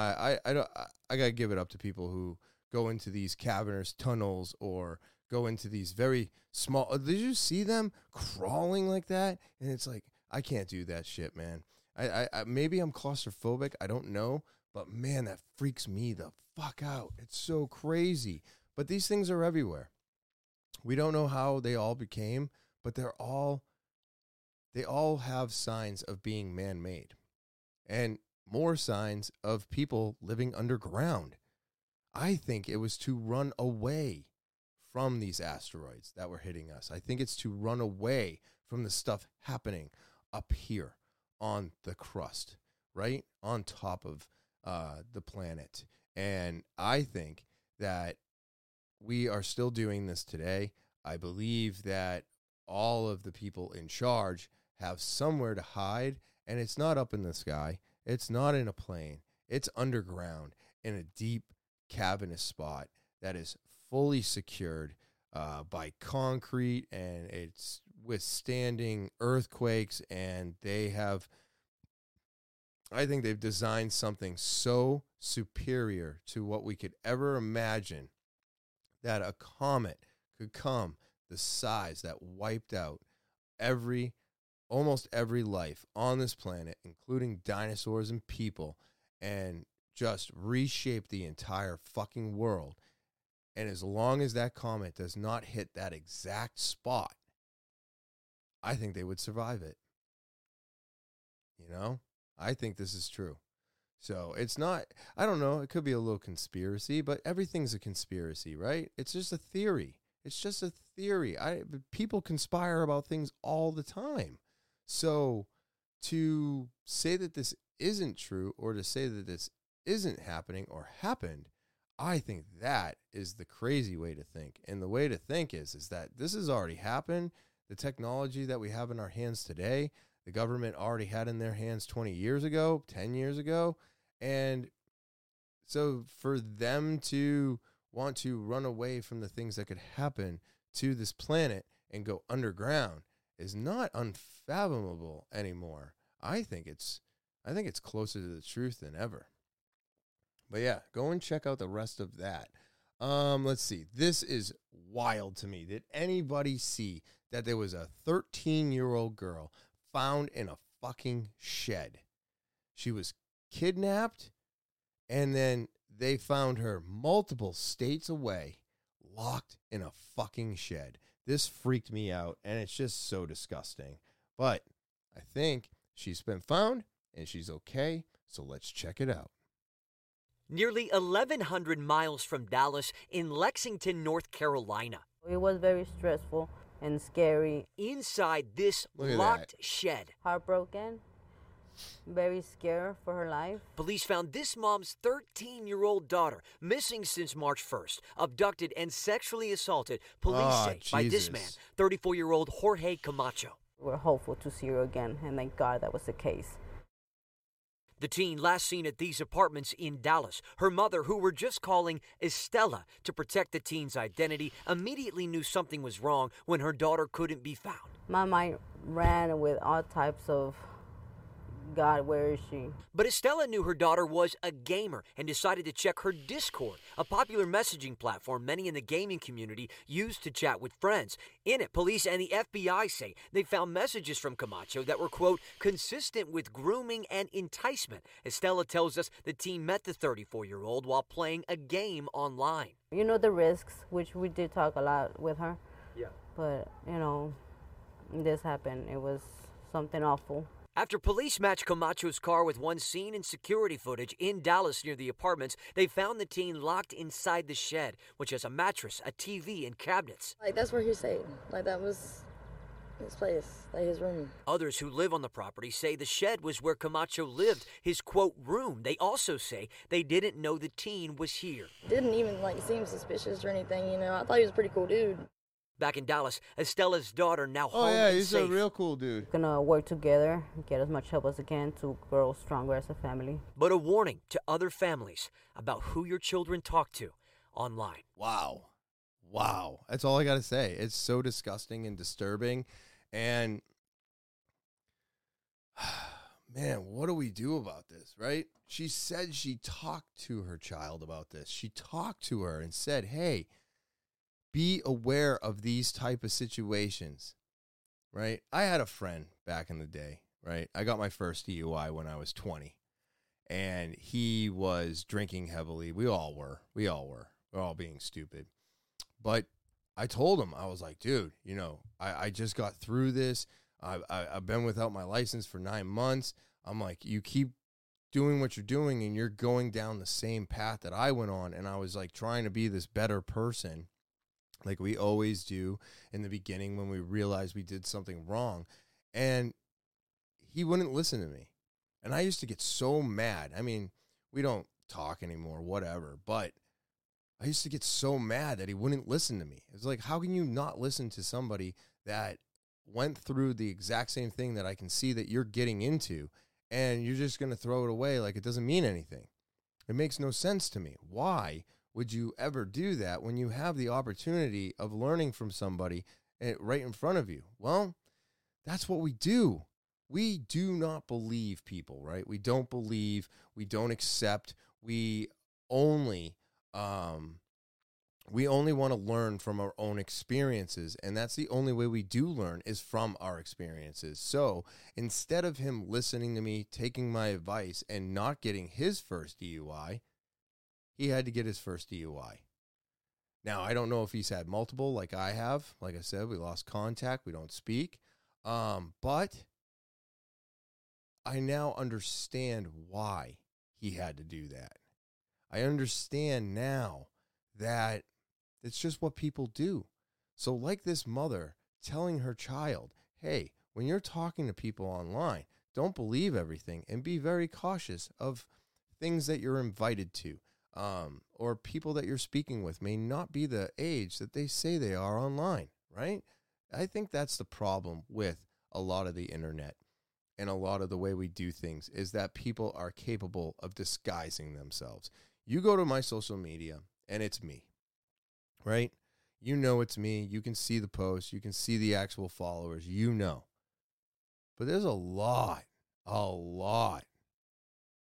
I, I don't I, I gotta give it up to people who go into these cavernous tunnels or go into these very small. uh, Did you see them crawling like that? And it's like I can't do that shit, man. I, I, I maybe I'm claustrophobic. I don't know, but man, that freaks me the fuck out. It's so crazy. But these things are everywhere. We don't know how they all became, but they're all they all have signs of being man-made. And more signs of people living underground. I think it was to run away from these asteroids that were hitting us. I think it's to run away from the stuff happening up here on the crust, right? On top of uh, the planet. And I think that we are still doing this today. I believe that all of the people in charge have somewhere to hide, and it's not up in the sky. It's not in a plane. It's underground in a deep cavernous spot that is fully secured uh, by concrete and it's withstanding earthquakes. And they have, I think they've designed something so superior to what we could ever imagine that a comet could come the size that wiped out every almost every life on this planet including dinosaurs and people and just reshape the entire fucking world and as long as that comet does not hit that exact spot i think they would survive it you know i think this is true so it's not, I don't know, it could be a little conspiracy, but everything's a conspiracy, right? It's just a theory. It's just a theory. I people conspire about things all the time. So to say that this isn't true or to say that this isn't happening or happened, I think that is the crazy way to think. And the way to think is is that this has already happened. The technology that we have in our hands today, the government already had in their hands 20 years ago, 10 years ago. And so for them to want to run away from the things that could happen to this planet and go underground is not unfathomable anymore. I think it's I think it's closer to the truth than ever. But yeah, go and check out the rest of that. Um, let's see. This is wild to me. Did anybody see that there was a 13 year old girl found in a fucking shed? She was kidnapped and then they found her multiple states away, locked in a fucking shed. This freaked me out and it's just so disgusting. But I think she's been found and she's okay. So let's check it out. Nearly 1,100 miles from Dallas in Lexington, North Carolina. It was very stressful and scary. Inside this Look at locked shed, Heartbroken, very scared for her life. police found this mom's 13 year old daughter missing since March 1st, abducted and sexually assaulted, police Ah, say, by this man, 34 year old Jorge Camacho. We're hopeful to see her again, and thank God that was the case. The teen last seen at these apartments in Dallas. Her mother, who we're just calling Estella to protect the teen's identity, immediately knew something was wrong when her daughter couldn't be found. My mind ran with all types of, God, where is she? But Estella knew her daughter was a gamer and decided to check her Discord, a popular messaging platform many in the gaming community use to chat with friends. In it, police and the FBI say they found messages from Camacho that were, quote, consistent with grooming and enticement. Estella tells us the teen met the 34 year old while playing a game online. You know the risks, which we did talk a lot with her. Yeah. But, you know, this happened. It was something awful. After police matched Camacho's car with one seen in security footage in Dallas near the apartments, they found the teen locked inside the shed, which has a mattress, a TV, and cabinets. Like that's where he stayed. Like that was his place, like his room. Others who live on the property say the shed was where Camacho lived, his quote room. They also say they didn't know the teen was here. Didn't even like seem suspicious or anything, you know. I thought he was a pretty cool dude. Back in Dallas, Estella's daughter now Oh home yeah, and he's safe. a real cool dude. Gonna work together, get as much help as we can to grow stronger as a family. But a warning to other families about who your children talk to online. Wow. Wow. That's all I got to say. It's so disgusting and disturbing. And man, what do we do about this, right? She said she talked to her child about this. She talked to her and said, "Hey, be aware of these type of situations." Right? I had a friend back in the day, right? I got my first DUI when I was 20. And he was drinking heavily. We all were. We all were. We're all being stupid. But I told him, I was like, dude, you know, I, I just got through this. I, I, I've been without my license for nine months. I'm like, you keep doing what you're doing and you're going down the same path that I went on. And I was like trying to be this better person, like we always do in the beginning when we realize we did something wrong. And he wouldn't listen to me. And I used to get so mad. I mean, we don't talk anymore, whatever. But I used to get so mad that he wouldn't listen to me. It's like, how can you not listen to somebody that went through the exact same thing that I can see that you're getting into and you're just going to throw it away like it doesn't mean anything? It makes no sense to me. Why would you ever do that when you have the opportunity of learning from somebody eh, right in front of you? Well, that's what we do. We do not believe people, right? We don't believe, we don't accept, we only um we only want to learn from our own experiences and that's the only way we do learn is from our experiences so instead of him listening to me taking my advice and not getting his first dui he had to get his first dui now i don't know if he's had multiple like i have like i said we lost contact we don't speak um but i now understand why he had to do that I understand now that it's just what people do. So, like this mother telling her child, hey, when you're talking to people online, don't believe everything and be very cautious of things that you're invited to. Um, or people that you're speaking with may not be the age that they say they are online, right? I think that's the problem with a lot of the internet and a lot of the way we do things is that people are capable of disguising themselves. You go to my social media and it's me, right? You know it's me. You can see the posts, you can see the actual followers, you know. But there's a lot, a lot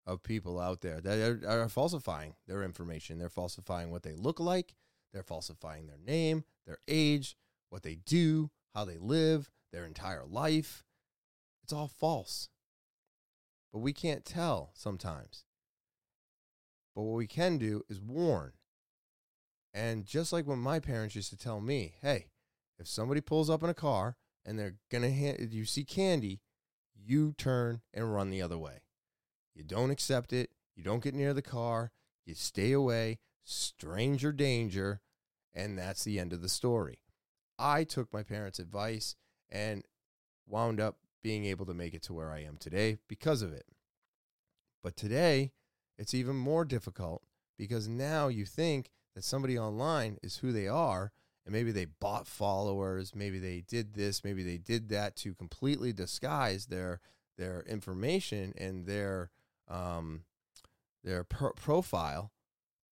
of people out there that are, are falsifying their information. They're falsifying what they look like, they're falsifying their name, their age, what they do, how they live, their entire life. It's all false. But we can't tell sometimes. But what we can do is warn. And just like when my parents used to tell me, hey, if somebody pulls up in a car and they're going to hand, you see candy, you turn and run the other way. You don't accept it. You don't get near the car. You stay away. Stranger danger. And that's the end of the story. I took my parents' advice and wound up being able to make it to where I am today because of it. But today, it's even more difficult because now you think that somebody online is who they are and maybe they bought followers maybe they did this maybe they did that to completely disguise their their information and their um their pro- profile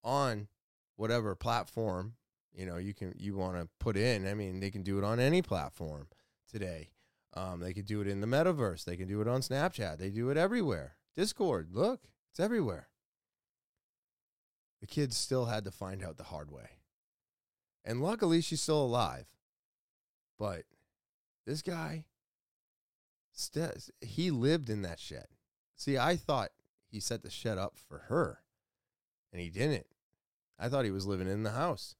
on whatever platform you know you can you want to put in i mean they can do it on any platform today um, they could do it in the metaverse they can do it on snapchat they do it everywhere discord look it's everywhere the kids still had to find out the hard way. And luckily, she's still alive. But this guy, he lived in that shed. See, I thought he set the shed up for her, and he didn't. I thought he was living in the house.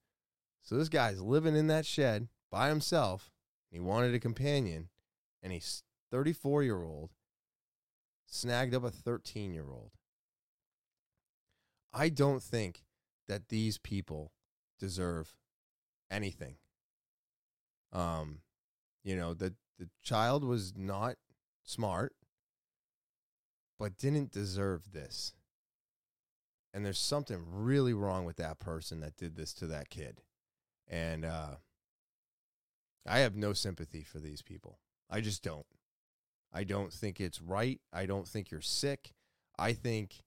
So this guy's living in that shed by himself, he wanted a companion, and he's 34 year old snagged up a 13 year old. I don't think that these people deserve anything. Um, you know, the the child was not smart, but didn't deserve this. And there's something really wrong with that person that did this to that kid. And uh I have no sympathy for these people. I just don't. I don't think it's right. I don't think you're sick. I think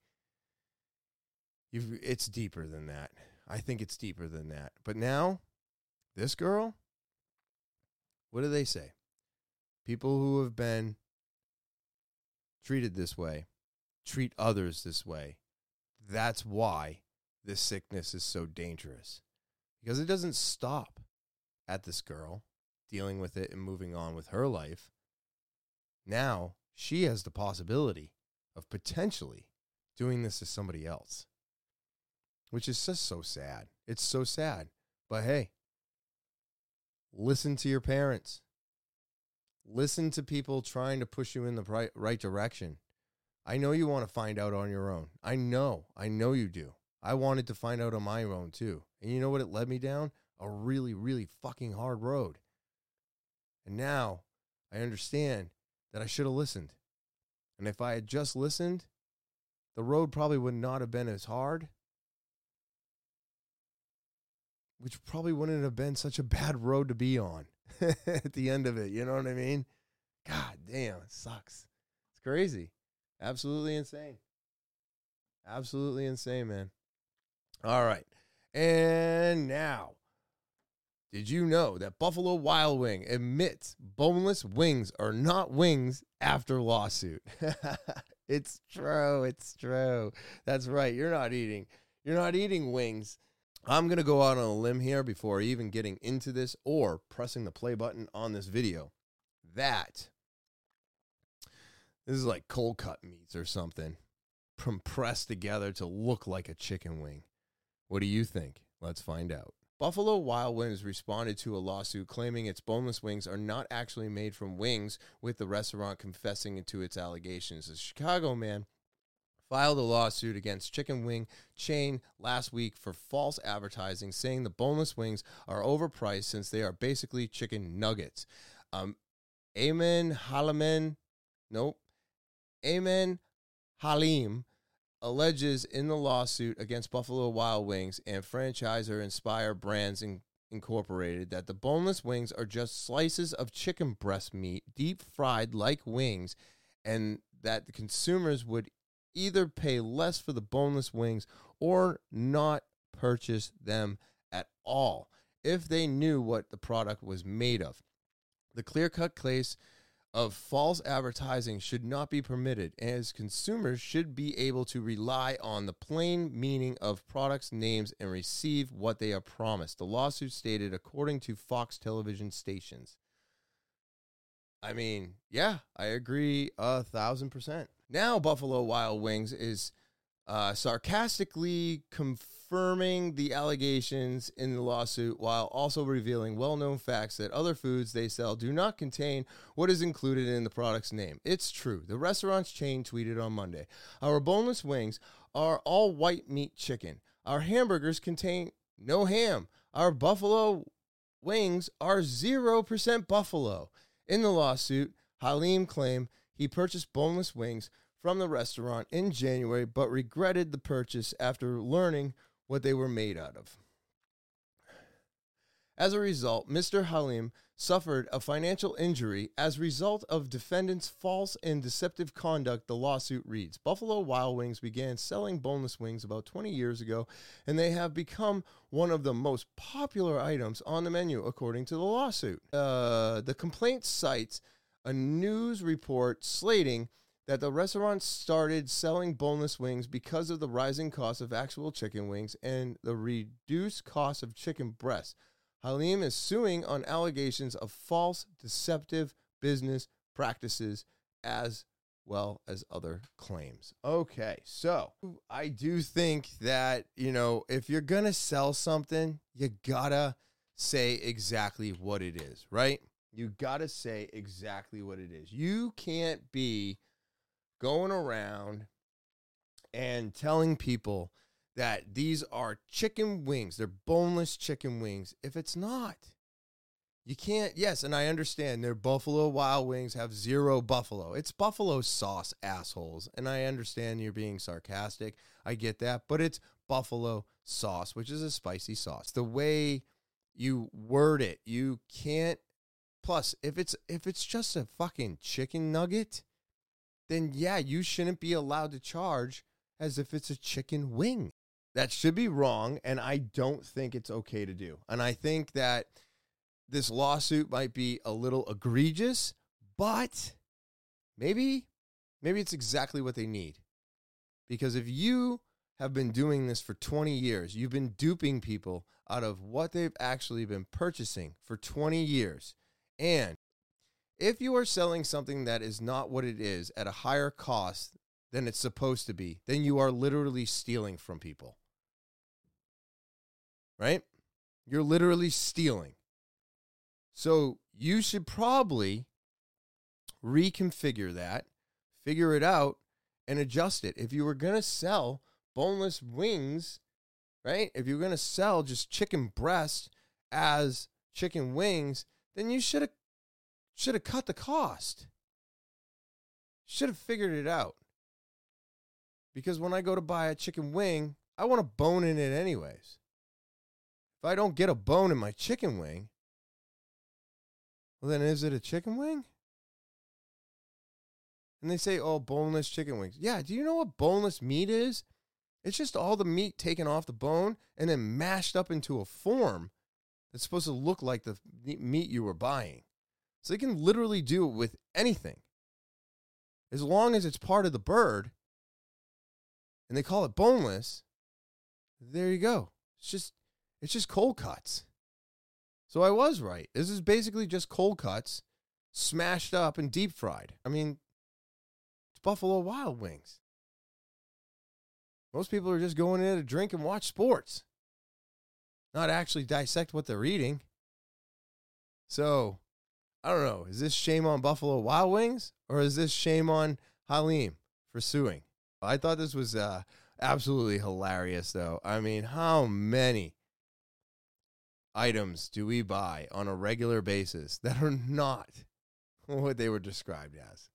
you've, it's deeper than that. I think it's deeper than that. But now, this girl, what do they say? People who have been treated this way treat others this way. That's why this sickness is so dangerous. Because it doesn't stop at this girl dealing with it and moving on with her life. Now she has the possibility of potentially doing this to somebody else, which is just so sad. It's so sad. But hey, listen to your parents. Listen to people trying to push you in the right, right direction. I know you want to find out on your own. I know. I know you do. I wanted to find out on my own too. And you know what it led me down? A really, really fucking hard road. And now I understand that I should have listened. And if I had just listened, the road probably would not have been as hard, which probably wouldn't have been such a bad road to be on at the end of it. You know what I mean? God damn, it sucks. It's crazy. Absolutely insane. Absolutely insane, man. All right. And now, did you know that Buffalo Wild Wing admits boneless wings are not wings after lawsuit? it's true. It's true. That's right. You're not eating. You're not eating wings. I'm going to go out on a limb here before even getting into this or pressing the play button on this video. That this is like cold cut meats or something compressed together to look like a chicken wing. What do you think? Let's find out. Buffalo Wild Wings responded to a lawsuit claiming its boneless wings are not actually made from wings, with the restaurant confessing to its allegations. The Chicago man filed a lawsuit against Chicken Wing chain last week for false advertising, saying the boneless wings are overpriced since they are basically chicken nuggets. Um, Aimen Halaman, nope, Aimen Halim alleges in the lawsuit against Buffalo Wild Wings and franchisor Inspire Brands Incorporated that the boneless wings are just slices of chicken breast meat, deep fried like wings, and that the consumers would either pay less for the boneless wings or not purchase them at all if they knew what the product was made of. The clear cut case of false advertising should not be permitted, as consumers should be able to rely on the plain meaning of products' names and receive what they are promised. The lawsuit stated, according to Fox television stations. I mean, yeah, I agree a thousand percent. Now, Buffalo Wild Wings is uh, sarcastically confirming the allegations in the lawsuit while also revealing well known facts that other foods they sell do not contain what is included in the product's name. It's true. The restaurant's chain tweeted on Monday Our boneless wings are all white meat chicken. Our hamburgers contain no ham. Our buffalo wings are 0% buffalo. In the lawsuit, Halim claimed he purchased boneless wings from the restaurant in January, but regretted the purchase after learning what they were made out of. As a result, Mr. Halim suffered a financial injury as a result of defendant's false and deceptive conduct, the lawsuit reads. Buffalo Wild Wings began selling boneless wings about 20 years ago, and they have become one of the most popular items on the menu, according to the lawsuit. Uh, the complaint cites a news report slating that the restaurant started selling boneless wings because of the rising cost of actual chicken wings and the reduced cost of chicken breasts. Halim is suing on allegations of false, deceptive business practices as well as other claims. Okay, so I do think that, you know, if you're to sell something, you gotta say exactly what it is, right? You gotta say exactly what it is. You can't be going around and telling people that these are chicken wings. They're boneless chicken wings. If it's not, you can't. Yes, and I understand their Buffalo Wild Wings have zero buffalo. It's buffalo sauce, assholes. And I understand you're being sarcastic. I get that. But it's buffalo sauce, which is a spicy sauce. The way you word it, you can't Plus, if it's if it's just a fucking chicken nugget, then yeah, you shouldn't be allowed to charge as if it's a chicken wing. That should be wrong, and I don't think it's okay to do. And I think that this lawsuit might be a little egregious, but maybe maybe it's exactly what they need. Because if you have been doing this for 20 years, you've been duping people out of what they've actually been purchasing for 20 years. And if you are selling something that is not what it is at a higher cost than it's supposed to be, then you are literally stealing from people. Right? You're literally stealing. So you should probably reconfigure that, figure it out, and adjust it. If you were going to sell boneless wings, right? If you're going to sell just chicken breast as chicken wings, then you should have should have cut the cost. Should have figured it out. Because when I go to buy a chicken wing, I want a bone in it anyways. If I don't get a bone in my chicken wing, well then is it a chicken wing? And they say, oh, boneless chicken wings. Yeah, do you know what boneless meat is? It's just all the meat taken off the bone and then mashed up into a form that's supposed to look like the meat you were buying. So they can literally do it with anything. As long as it's part of the bird and they call it boneless, there you go. It's just it's just cold cuts. So I was right. This is basically just cold cuts smashed up and deep fried. I mean, it's Buffalo Wild Wings. Most people are just going in to drink and watch sports, not actually dissect what they're eating. So, I don't know. Is this shame on Buffalo Wild Wings or is this shame on Halim for suing? I thought this was uh, absolutely hilarious, though. I mean, how many items do we buy on a regular basis that are not what they were described as?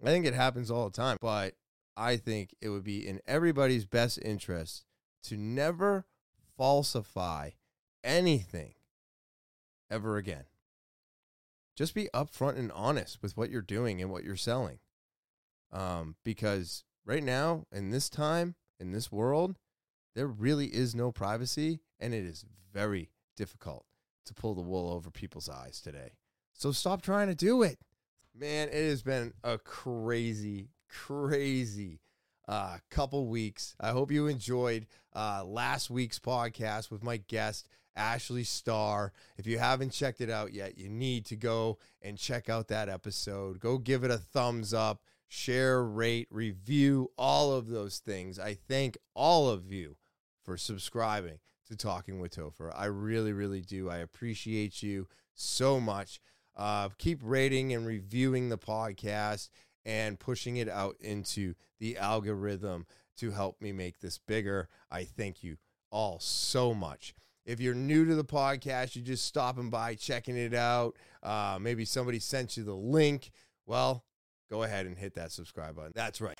I think it happens all the time, but I think it would be in everybody's best interest to never falsify anything ever again. Just be upfront and honest with what you're doing and what you're selling. Um, because right now, in this time, in this world, there really is no privacy, and it is very difficult to pull the wool over people's eyes today. So stop trying to do it. Man, it has been a crazy, crazy uh, couple weeks. I hope you enjoyed uh, last week's podcast with my guest, Ashley Starr. If you haven't checked it out yet, you need to go and check out that episode. Go give it a thumbs up, share, rate, review, all of those things. I thank all of you for subscribing to Talking with Topher. I really, really do. I appreciate you so much. Uh, keep rating and reviewing the podcast and pushing it out into the algorithm to help me make this bigger. I thank you all so much. If you're new to the podcast, you're just stopping by, checking it out. Uh, maybe somebody sent you the link. Well, go ahead and hit that subscribe button. That's right.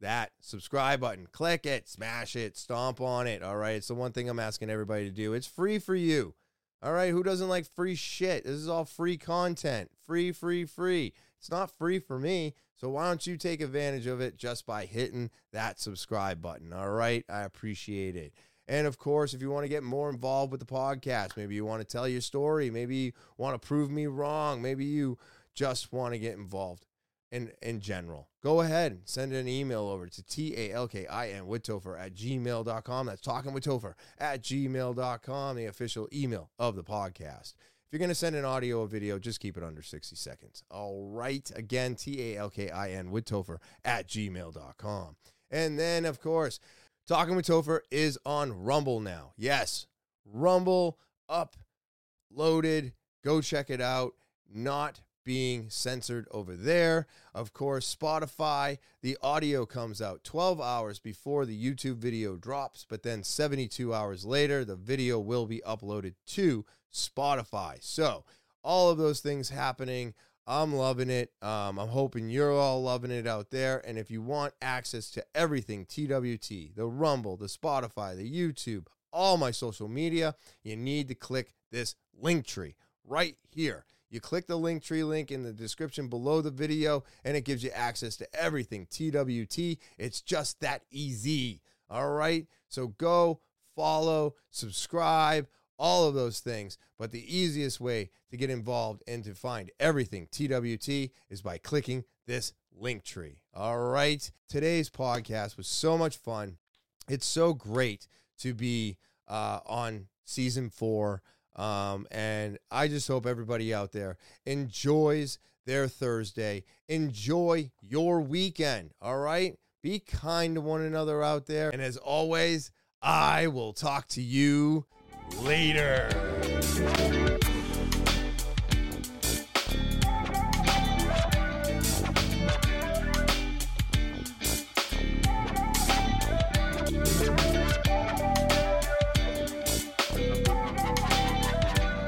That subscribe button. Click it, smash it, stomp on it. All right. It's the one thing I'm asking everybody to do. It's free for you. All right, who doesn't like free shit? This is all free content. Free, free, free. It's not free for me. So why don't you take advantage of it just by hitting that subscribe button? All right, I appreciate it. And of course, if you want to get more involved with the podcast, maybe you want to tell your story, maybe you want to prove me wrong, maybe you just want to get involved in, in general, go ahead and send an email over to T-A-L-K-I-N with Topher at gmail.com. That's talking with Topher at gmail.com, the official email of the podcast. If you're going to send an audio or video, just keep it under 60 seconds. All right. Again, T-A-L-K-I-N with Topher at gmail.com. And then, of course, Talking with Topher is on Rumble now. Yes, Rumble uploaded. Go check it out. Not being censored over there. Of course, Spotify, the audio comes out 12 hours before the YouTube video drops, but then 72 hours later, the video will be uploaded to Spotify. So, all of those things happening. I'm loving it. Um, I'm hoping you're all loving it out there. And if you want access to everything TWT, the Rumble, the Spotify, the YouTube, all my social media, you need to click this link tree right here. You click the link tree link in the description below the video, and it gives you access to everything TWT. It's just that easy. All right. So go follow, subscribe, all of those things. But the easiest way to get involved and to find everything TWT is by clicking this link tree. All right. Today's podcast was so much fun. It's so great to be uh, on season four. Um, and I just hope everybody out there enjoys their Thursday. Enjoy your weekend. All right. Be kind to one another out there. And as always, I will talk to you later.